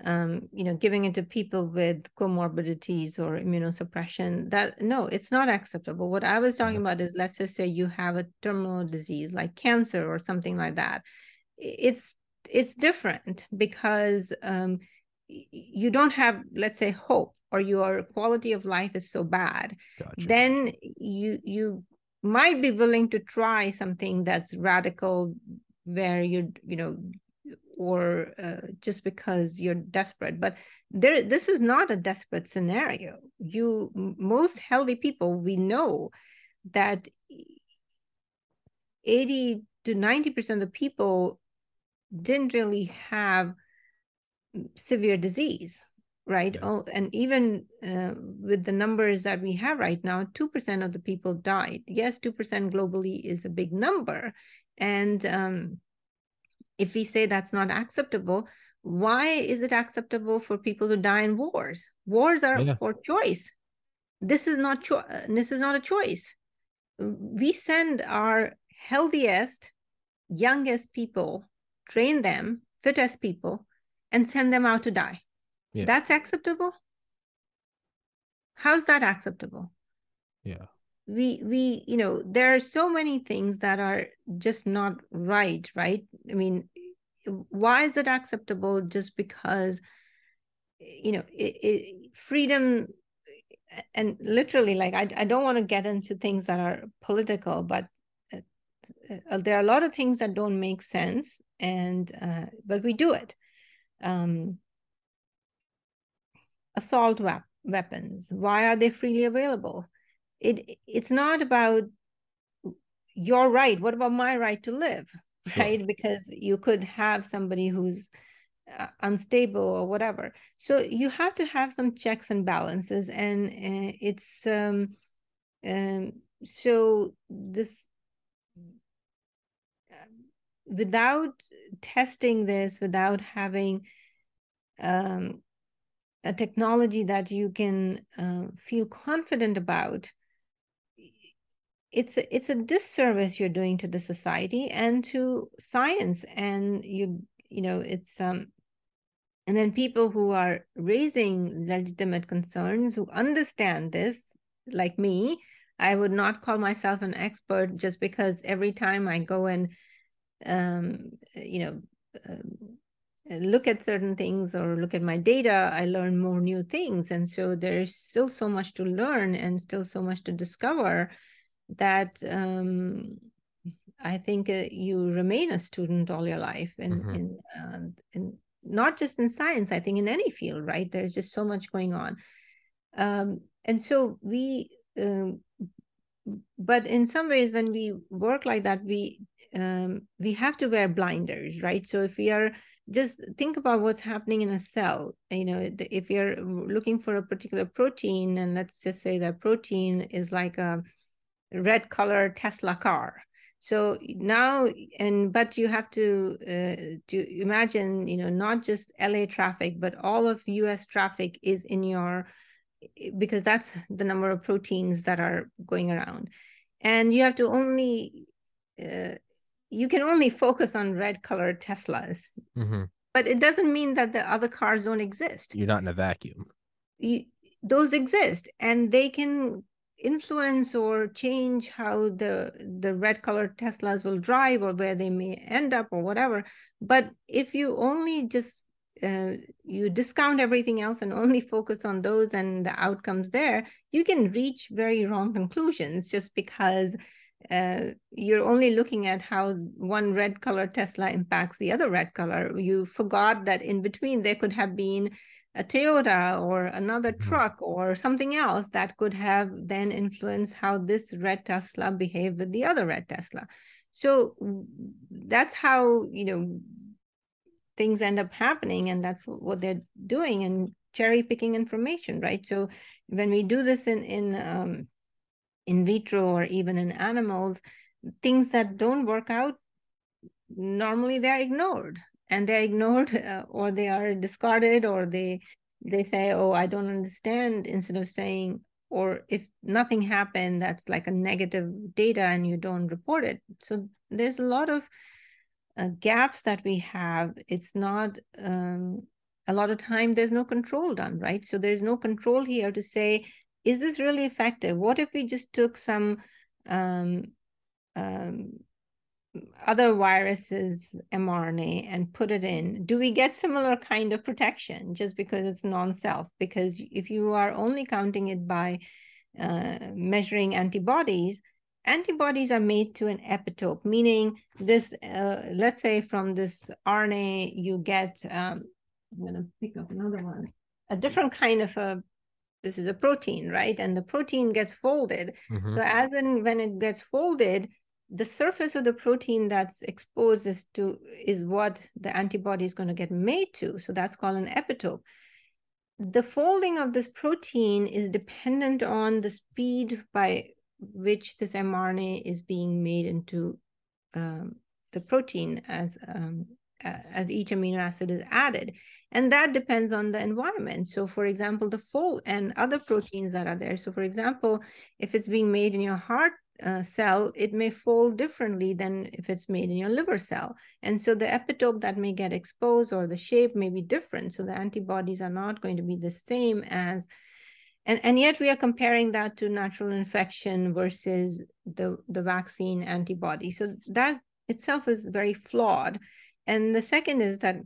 [SPEAKER 2] um, you know, giving it to people with comorbidities or immunosuppression, that no, it's not acceptable. What I was talking mm-hmm. about is let's just say you have a terminal disease like cancer or something like that. It's it's different because um, you don't have, let's say, hope or your quality of life is so bad. Gotcha. Then you you might be willing to try something that's radical where you you know or uh, just because you're desperate but there this is not a desperate scenario. You most healthy people we know that 80 to 90% of the people didn't really have severe disease right? Yeah. oh, and even uh, with the numbers that we have right now 2% of the people died. Yes 2% globally is a big number. And um, if we say that's not acceptable, why is it acceptable for people to die in wars? Wars are yeah. for choice. This is not cho- this is not a choice. We send our healthiest, youngest people, train them, fittest people, and send them out to die. Yeah. That's acceptable? How's that acceptable?
[SPEAKER 1] Yeah
[SPEAKER 2] we we you know there are so many things that are just not right right? I mean why is it acceptable just because you know it, it, freedom and literally like I, I don't want to get into things that are political but uh, uh, there are a lot of things that don't make sense and uh, but we do it. Um, assault wep- weapons why are they freely available it it's not about your right. What about my right to live [laughs] right? Sure. because you could have somebody who's uh, unstable or whatever. So you have to have some checks and balances and uh, it's um um so this without testing this without having um a technology that you can uh, feel confident about it's a, it's a disservice you're doing to the society and to science and you you know it's um and then people who are raising legitimate concerns who understand this like me i would not call myself an expert just because every time i go and um you know um, look at certain things or look at my data i learn more new things. And so there's still so much to learn and still so much to discover that um, I think uh, you remain a student all your life, and mm-hmm. in, uh, in not just in science. I think in any field, right? There's just so much going on, um, and so we. Um, but in some ways, when we work like that, we um, we have to wear blinders, right? So if we are just think about what's happening in a cell. You know, if you're looking for a particular protein, and let's just say that protein is like a red color Tesla car. So now, and but you have to uh, to imagine, you know, not just LA traffic, but all of US traffic is in your because that's the number of proteins that are going around, and you have to only uh, you can only focus on red colored Teslas. Mm-hmm. But it doesn't mean that the other cars don't exist.
[SPEAKER 1] You're not in a vacuum.
[SPEAKER 2] You, those exist, and they can influence or change how the the red colored teslas will drive or where they may end up or whatever. But if you only just uh, you discount everything else and only [laughs] focus on those and the outcomes there you can reach very wrong conclusions just because uh, you're only looking at how one red color tesla impacts the other red color. You forgot that in between there could have been a Toyota or another mm-hmm. truck or something else that could have then influenced how this red Tesla behaved with the other red Tesla. So that's how, you know, things end up happening and that's what they're doing and cherry picking information, right? So when we do this in, in, um, in vitro or even in animals, things that don't work out, normally they're ignored and they're ignored [laughs] uh, or they are discarded or they they say oh i don't understand instead of saying or if nothing happened that's like a negative data and you don't report it. So there's a lot of uh, gaps that we have. It's not um, a lot of time there's no control done right? So there's no control here to say is this really effective? What if we just took some um, um, other viruses mRNA and put it in, do we get similar kind of protection just because it's non-self? Because if you are only counting it by uh, measuring antibodies, antibodies are made to an epitope, meaning this, uh, let's say from this RNA, you get, um, I'm gonna pick up another one, a different kind of a this is a protein, right? And the protein gets folded. Mm-hmm. So as in when it gets folded, the surface of the protein that's exposed is to is what the antibody is going to get made to. So that's called an epitope. The folding of this protein is dependent on the speed by which this mRNA is being made into um, the protein as um, as each amino acid is added. And that depends on the environment. So for example the fold and other proteins that are there. So for example if it's being made in your heart uh, cell, it may fold differently than if it's made in your liver cell. And so the epitope that may get exposed or the shape may be different. So the antibodies are not going to be the same as, and, and yet we are comparing that to natural infection versus the, the vaccine antibody. So that itself is very flawed. And the second is that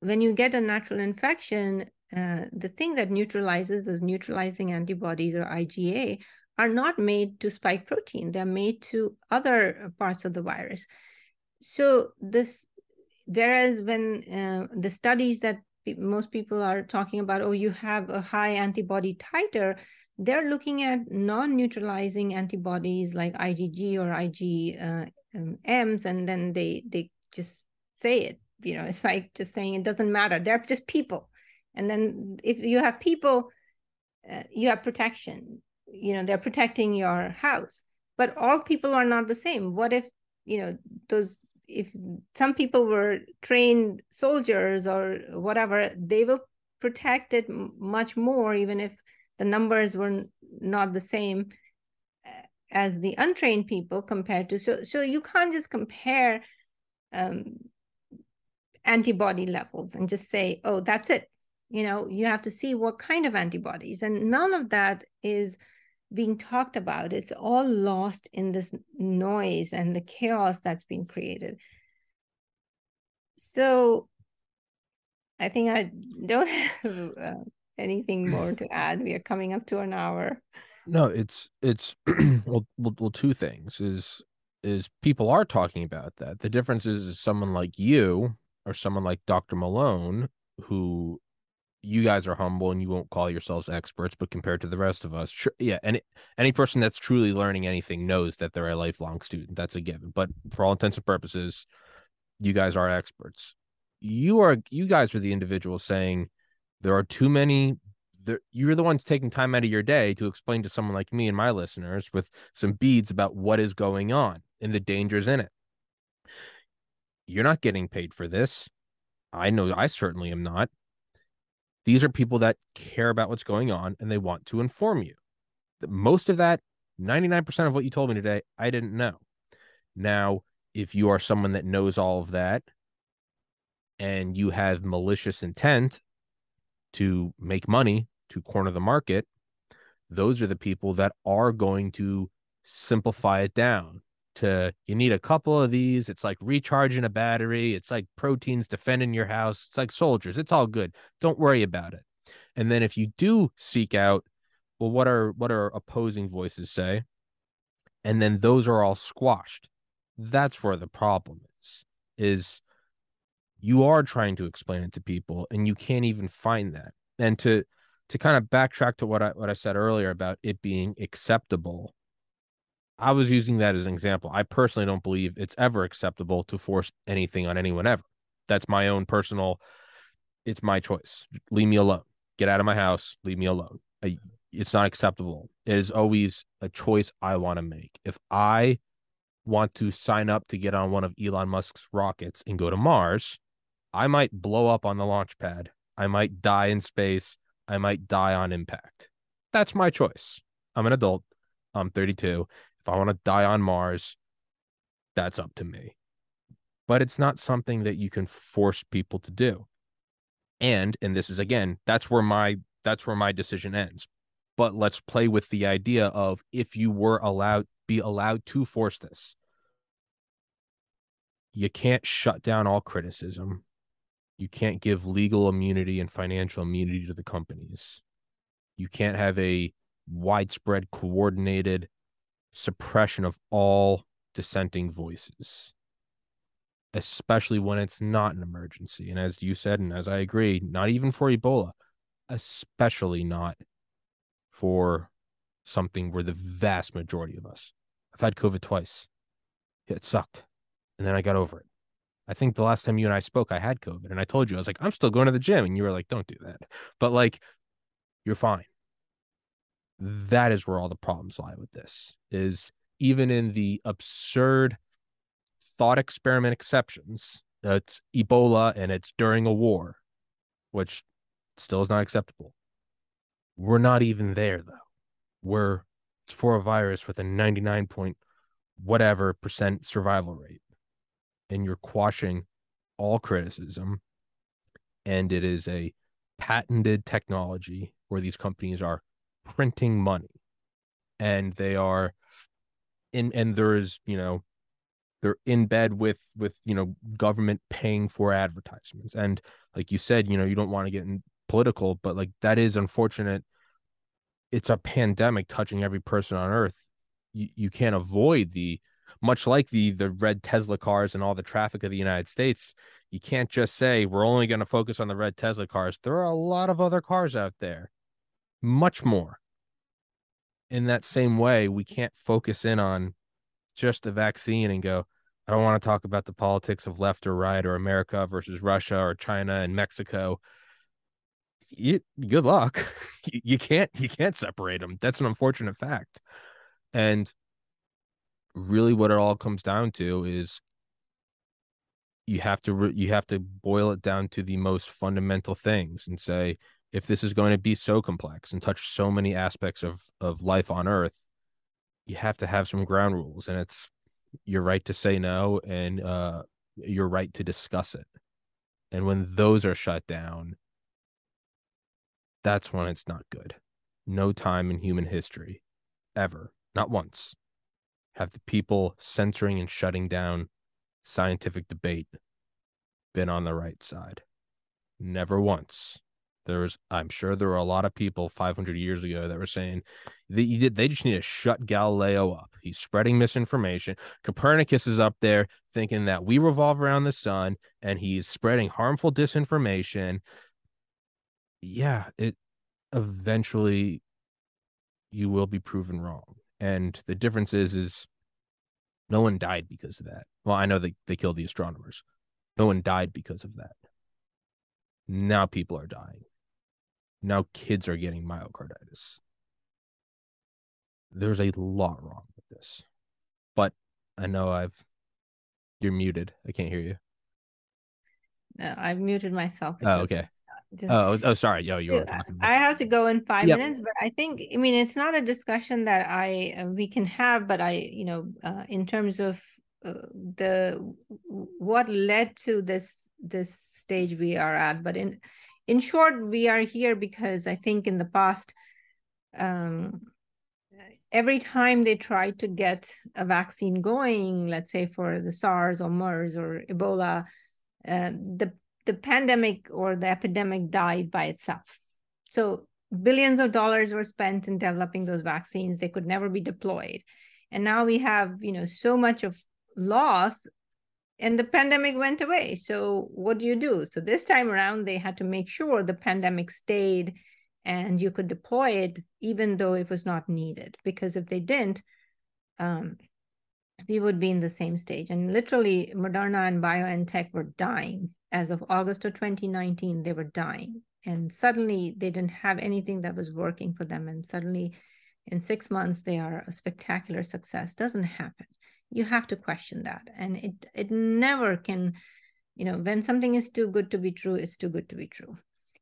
[SPEAKER 2] when you get a natural infection, uh, the thing that neutralizes those neutralizing antibodies or IgA are not made to spike protein. They're made to other parts of the virus. So this, whereas when uh, the studies that most people are talking about, oh, you have a high antibody titer, they're looking at non-neutralizing antibodies like IgG or IgMs, uh, and then they they just say it. You know, [laughs] it's like just saying it doesn't matter. They're just people. And then if you have people, uh, you have protection you know they're protecting your house. But all people are not the same. What if you know those if some people were trained soldiers or whatever they will protect it much more even if the numbers were not the same as the untrained people compared to so so you can't just compare um, antibody levels and just say oh that's it. You know you have to see what kind of antibodies. And none of that is being talked about it's all lost in this noise and the chaos that's been created. So i think i don't [laughs] have uh, anything more to [laughs] add. We are coming up to an hour.
[SPEAKER 1] No it's it's [clears throat] well, well, well two things is is people are talking about that. The difference is, is someone like you or someone like dr malone who you guys are humble and you won't call yourselves experts, but compared to the rest of us, sure, yeah, and any person that's truly learning anything knows that they're a lifelong student. That's a given. But for all intents and purposes, you guys are experts. You are you guys are the individuals saying there are too many. There, you're the ones taking time out of your day to explain to someone like me and my listeners with some beads about what is going on and the dangers in it. You're not getting paid for this. I know I certainly am not these are people that care about what's going on and they want to inform you. Most of that, 99% of what you told me today, I didn't know. Now, if you are someone that knows all of that and you have malicious intent to make money to corner the market, those are the people that are going to simplify it down to you need a couple of these. It's like recharging a battery. It's like proteins defending your house. It's like soldiers. It's all good. Don't worry about it. And then if you do seek out, well, what are what are opposing voices say? And then those are all squashed. That's where the problem is. Is you are trying to explain it to people and you can't even find that. And to to kind of backtrack to what I what I said earlier about it being acceptable I was using that as an example. I personally don't believe it's ever acceptable to force anything on anyone ever. That's my own personal. It's my choice. Leave me alone. Get out of my house. Leave me alone. It's not acceptable. It is always a choice I want to make. If I want to sign up to get on one of Elon Musk's rockets and go to Mars, I might blow up on the launch pad. I might die in space. I might die on impact. That's my choice. I'm an adult. I'm 32. I want to die on Mars, that's up to me. But it's not something that you can force people to do. And and this is again, that's where my that's where my decision ends. But let's play with the idea of if you were allowed be allowed to force this. You can't shut down all criticism. You can't give legal immunity and financial immunity to the companies. You can't have a widespread coordinated suppression of all dissenting voices, especially when it's not an emergency. And as you said, and as I agree, not even for Ebola, especially not for something where the vast majority of us. I've had COVID twice. It sucked. And then I got over it. I think the last time you and I spoke, I had COVID. And I told you, I was like, I'm still going to the gym. And you were like, don't do that. But like, you're fine that is where all the problems lie with this is even in the absurd thought experiment exceptions it's ebola and it's during a war which still is not acceptable. We're not even there though. We're it's for a virus with a 99 point whatever percent survival rate and you're quashing all criticism and it is a patented technology where these companies are printing money. And they are in and there is you know they're in bed with with you know government paying for advertisements. And like you said you know you don't want to get in political but like that is unfortunate. It's a pandemic touching every person on earth. You, you can't avoid the much like the the red tesla cars and all the traffic of the united states you can't just say we're only going to focus on the red tesla cars. There are a lot of other cars out there much more. In that same way, we can't focus in on just the vaccine and go, I don't want to talk about the politics of left or right or America versus Russia or China and Mexico. You, good luck. [laughs] you can't you can't separate them. That's an unfortunate fact. And really what it all comes down to is you have to you have to boil it down to the most fundamental things and say if this is going to be so complex and touch so many aspects of of life on earth you have to have some ground rules, and it's your right to say no and uh, your right to discuss it. And when those are shut down, that's when it's not good. No time in human history, ever, not once, have the people censoring and shutting down scientific debate been on the right side. Never once. There was, I'm sure there were a lot of people 500 years ago that were saying that you did, they just need to shut Galileo up. He's spreading misinformation. Copernicus is up there thinking that we revolve around the sun and he's spreading harmful disinformation. Yeah, it eventually you will be proven wrong. And the difference is, is no one died because of that. Well, I know they, they killed the astronomers. No one died because of that. Now people are dying. Now kids are getting myocarditis. There's a lot wrong with this. But I know I've you're muted. I can't hear you.
[SPEAKER 2] No, I've muted myself.
[SPEAKER 1] Oh, okay. Just, oh, oh, sorry. Yo, you were talking.
[SPEAKER 2] I have to go in five yep. minutes, but I think I mean it's not a discussion that I uh, we can have, but I you know uh, in terms of uh, the what led to this this stage we are at, but in in short, we are here because I think in the past, um, every time they tried to get a vaccine going, let's say for the SARS or MERS or Ebola, uh, the the pandemic or the epidemic died by itself. So billions of dollars were spent in developing those vaccines. They could never be deployed. And now we have, you know, so much of loss and the pandemic went away. So what do you do? So this time around, they had to make sure the pandemic stayed and you could deploy it even though it was not needed. Because if they didn't, um, we would be in the same stage. And literally, Moderna and BioNTech were dying. As of August of 2019, they were dying. And suddenly, they didn't have anything that was working for them. And suddenly, in six months, they are a spectacular success. Doesn't happen. You have to question that. And it, it never can, you know, when something is too good to be true, it's too good to be true.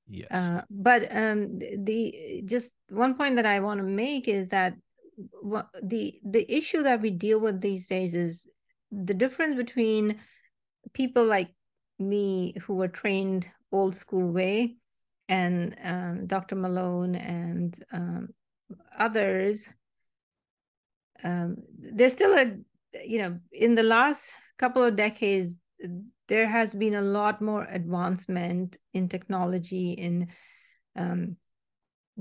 [SPEAKER 1] Yes.
[SPEAKER 2] Uh, but um, the just one point that I want to make is that what the the issue that we deal with these days is the difference between people like me who were trained old school way and um, Dr. Malone and um, others. Um, there's still a, you know, in the last couple of decades, there has been a lot more advancement in technology, in um,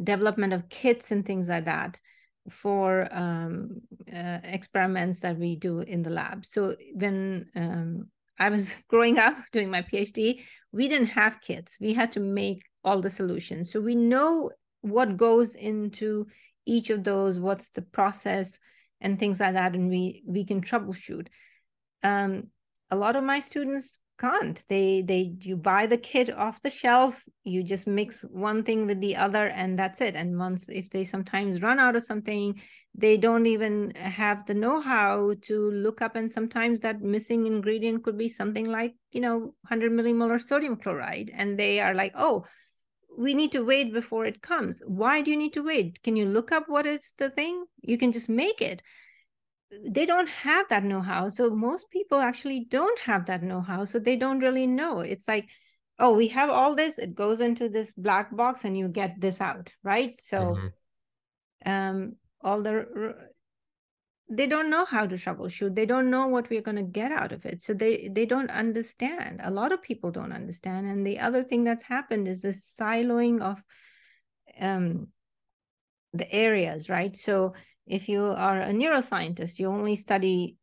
[SPEAKER 2] development of kits and things like that for um, uh, experiments that we do in the lab. So when um, I was [laughs] growing up doing my PhD, we didn't have kits. We had to make all the solutions. So we know what goes into each of those, what's the process and things like that, and we we can troubleshoot. Um, a lot of my students can't. They they you buy the kit off the shelf you just mix one thing with the other and that's it. And once if they sometimes run out of something they don't even have the know-how to look up and sometimes that missing ingredient could be something like you know 100 millimolar sodium chloride. And they are like oh we need to wait before it comes. Why do you need to wait? Can you look up what is the thing? You can just make it. They don't have that know-how. So most people actually don't have that know-how. So they don't really know. It's like oh we have all this. It goes into this black box and you get this out right? So mm-hmm. um all the they don't know how to troubleshoot. They don't know what we're going to get out of it. So they they don't understand. A lot of people don't understand. And the other thing that's happened is this siloing of um the areas right? So if you are a neuroscientist, you only study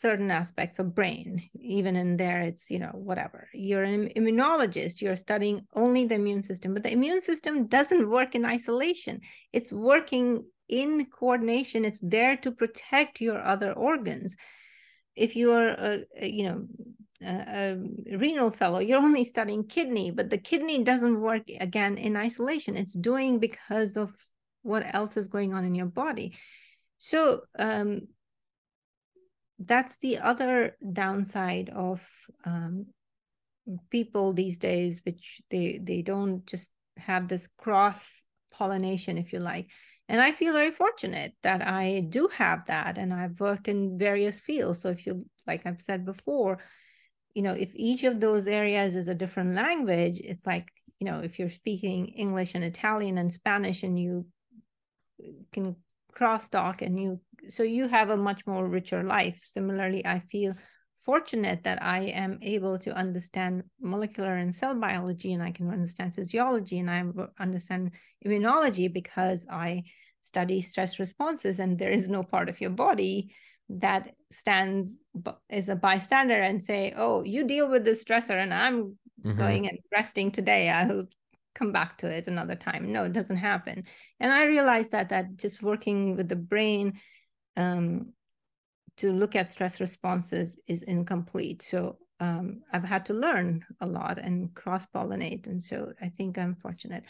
[SPEAKER 2] certain aspects of brain. Even in there it's you know whatever. You're an immunologist. You're studying only the immune system. But the immune system doesn't work in isolation. It's working in coordination it's there to protect your other organs. If you're a, a you know a, a renal fellow you're [laughs] only studying kidney but the kidney doesn't work again in isolation. It's doing because of what else is going on in your body. So um, that's the other downside of um, people these days which they they don't just have this cross pollination if you like And I feel very fortunate that I do have that. And I've worked in various fields. So if you, like I've said before, you know, if each of those areas is a different language, it's like, you know, if you're speaking English and Italian and Spanish and you can crosstalk and you, so you have a much more richer life. Similarly, I feel fortunate that I am able to understand molecular and cell biology and I can understand physiology and I understand immunology because I study stress responses and there is no part of your body that stands as a bystander and say, oh, you deal with this stressor and I'm mm-hmm. going and resting today. I'll come back to it another time. No, it doesn't happen. And I realized that that just working with the brain um, to look at stress responses is incomplete. So um, I've had to learn a lot and cross pollinate. And so I think I'm fortunate.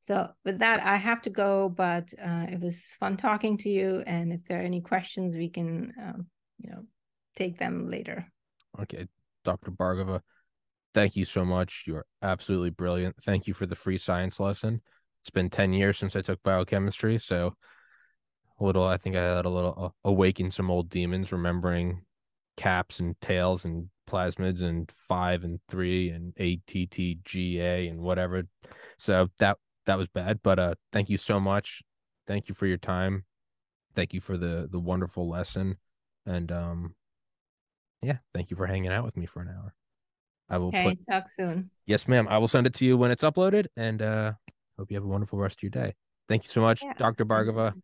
[SPEAKER 2] So with that, I have to go, but uh, it was fun talking to you. And if there are any questions, we can, um, you know, take them later.
[SPEAKER 1] Okay, Dr. Bhargava, thank you so much. You're absolutely brilliant. Thank you for the free science lesson. It's been 10 years since I took biochemistry. So a little, I think I had a little uh, awaken some old demons, remembering caps and tails and plasmids and five and three and ATTGA and whatever. So that that was bad. But uh thank you so much. Thank you for your time. Thank you for the the wonderful lesson. And um yeah, thank you for hanging out with me for an hour.
[SPEAKER 2] I will okay, put... talk soon.
[SPEAKER 1] Yes, ma'am. I will send it to you when it's uploaded and uh hope you have a wonderful rest of your day. Thank you so much, yeah. Dr. Bhargava.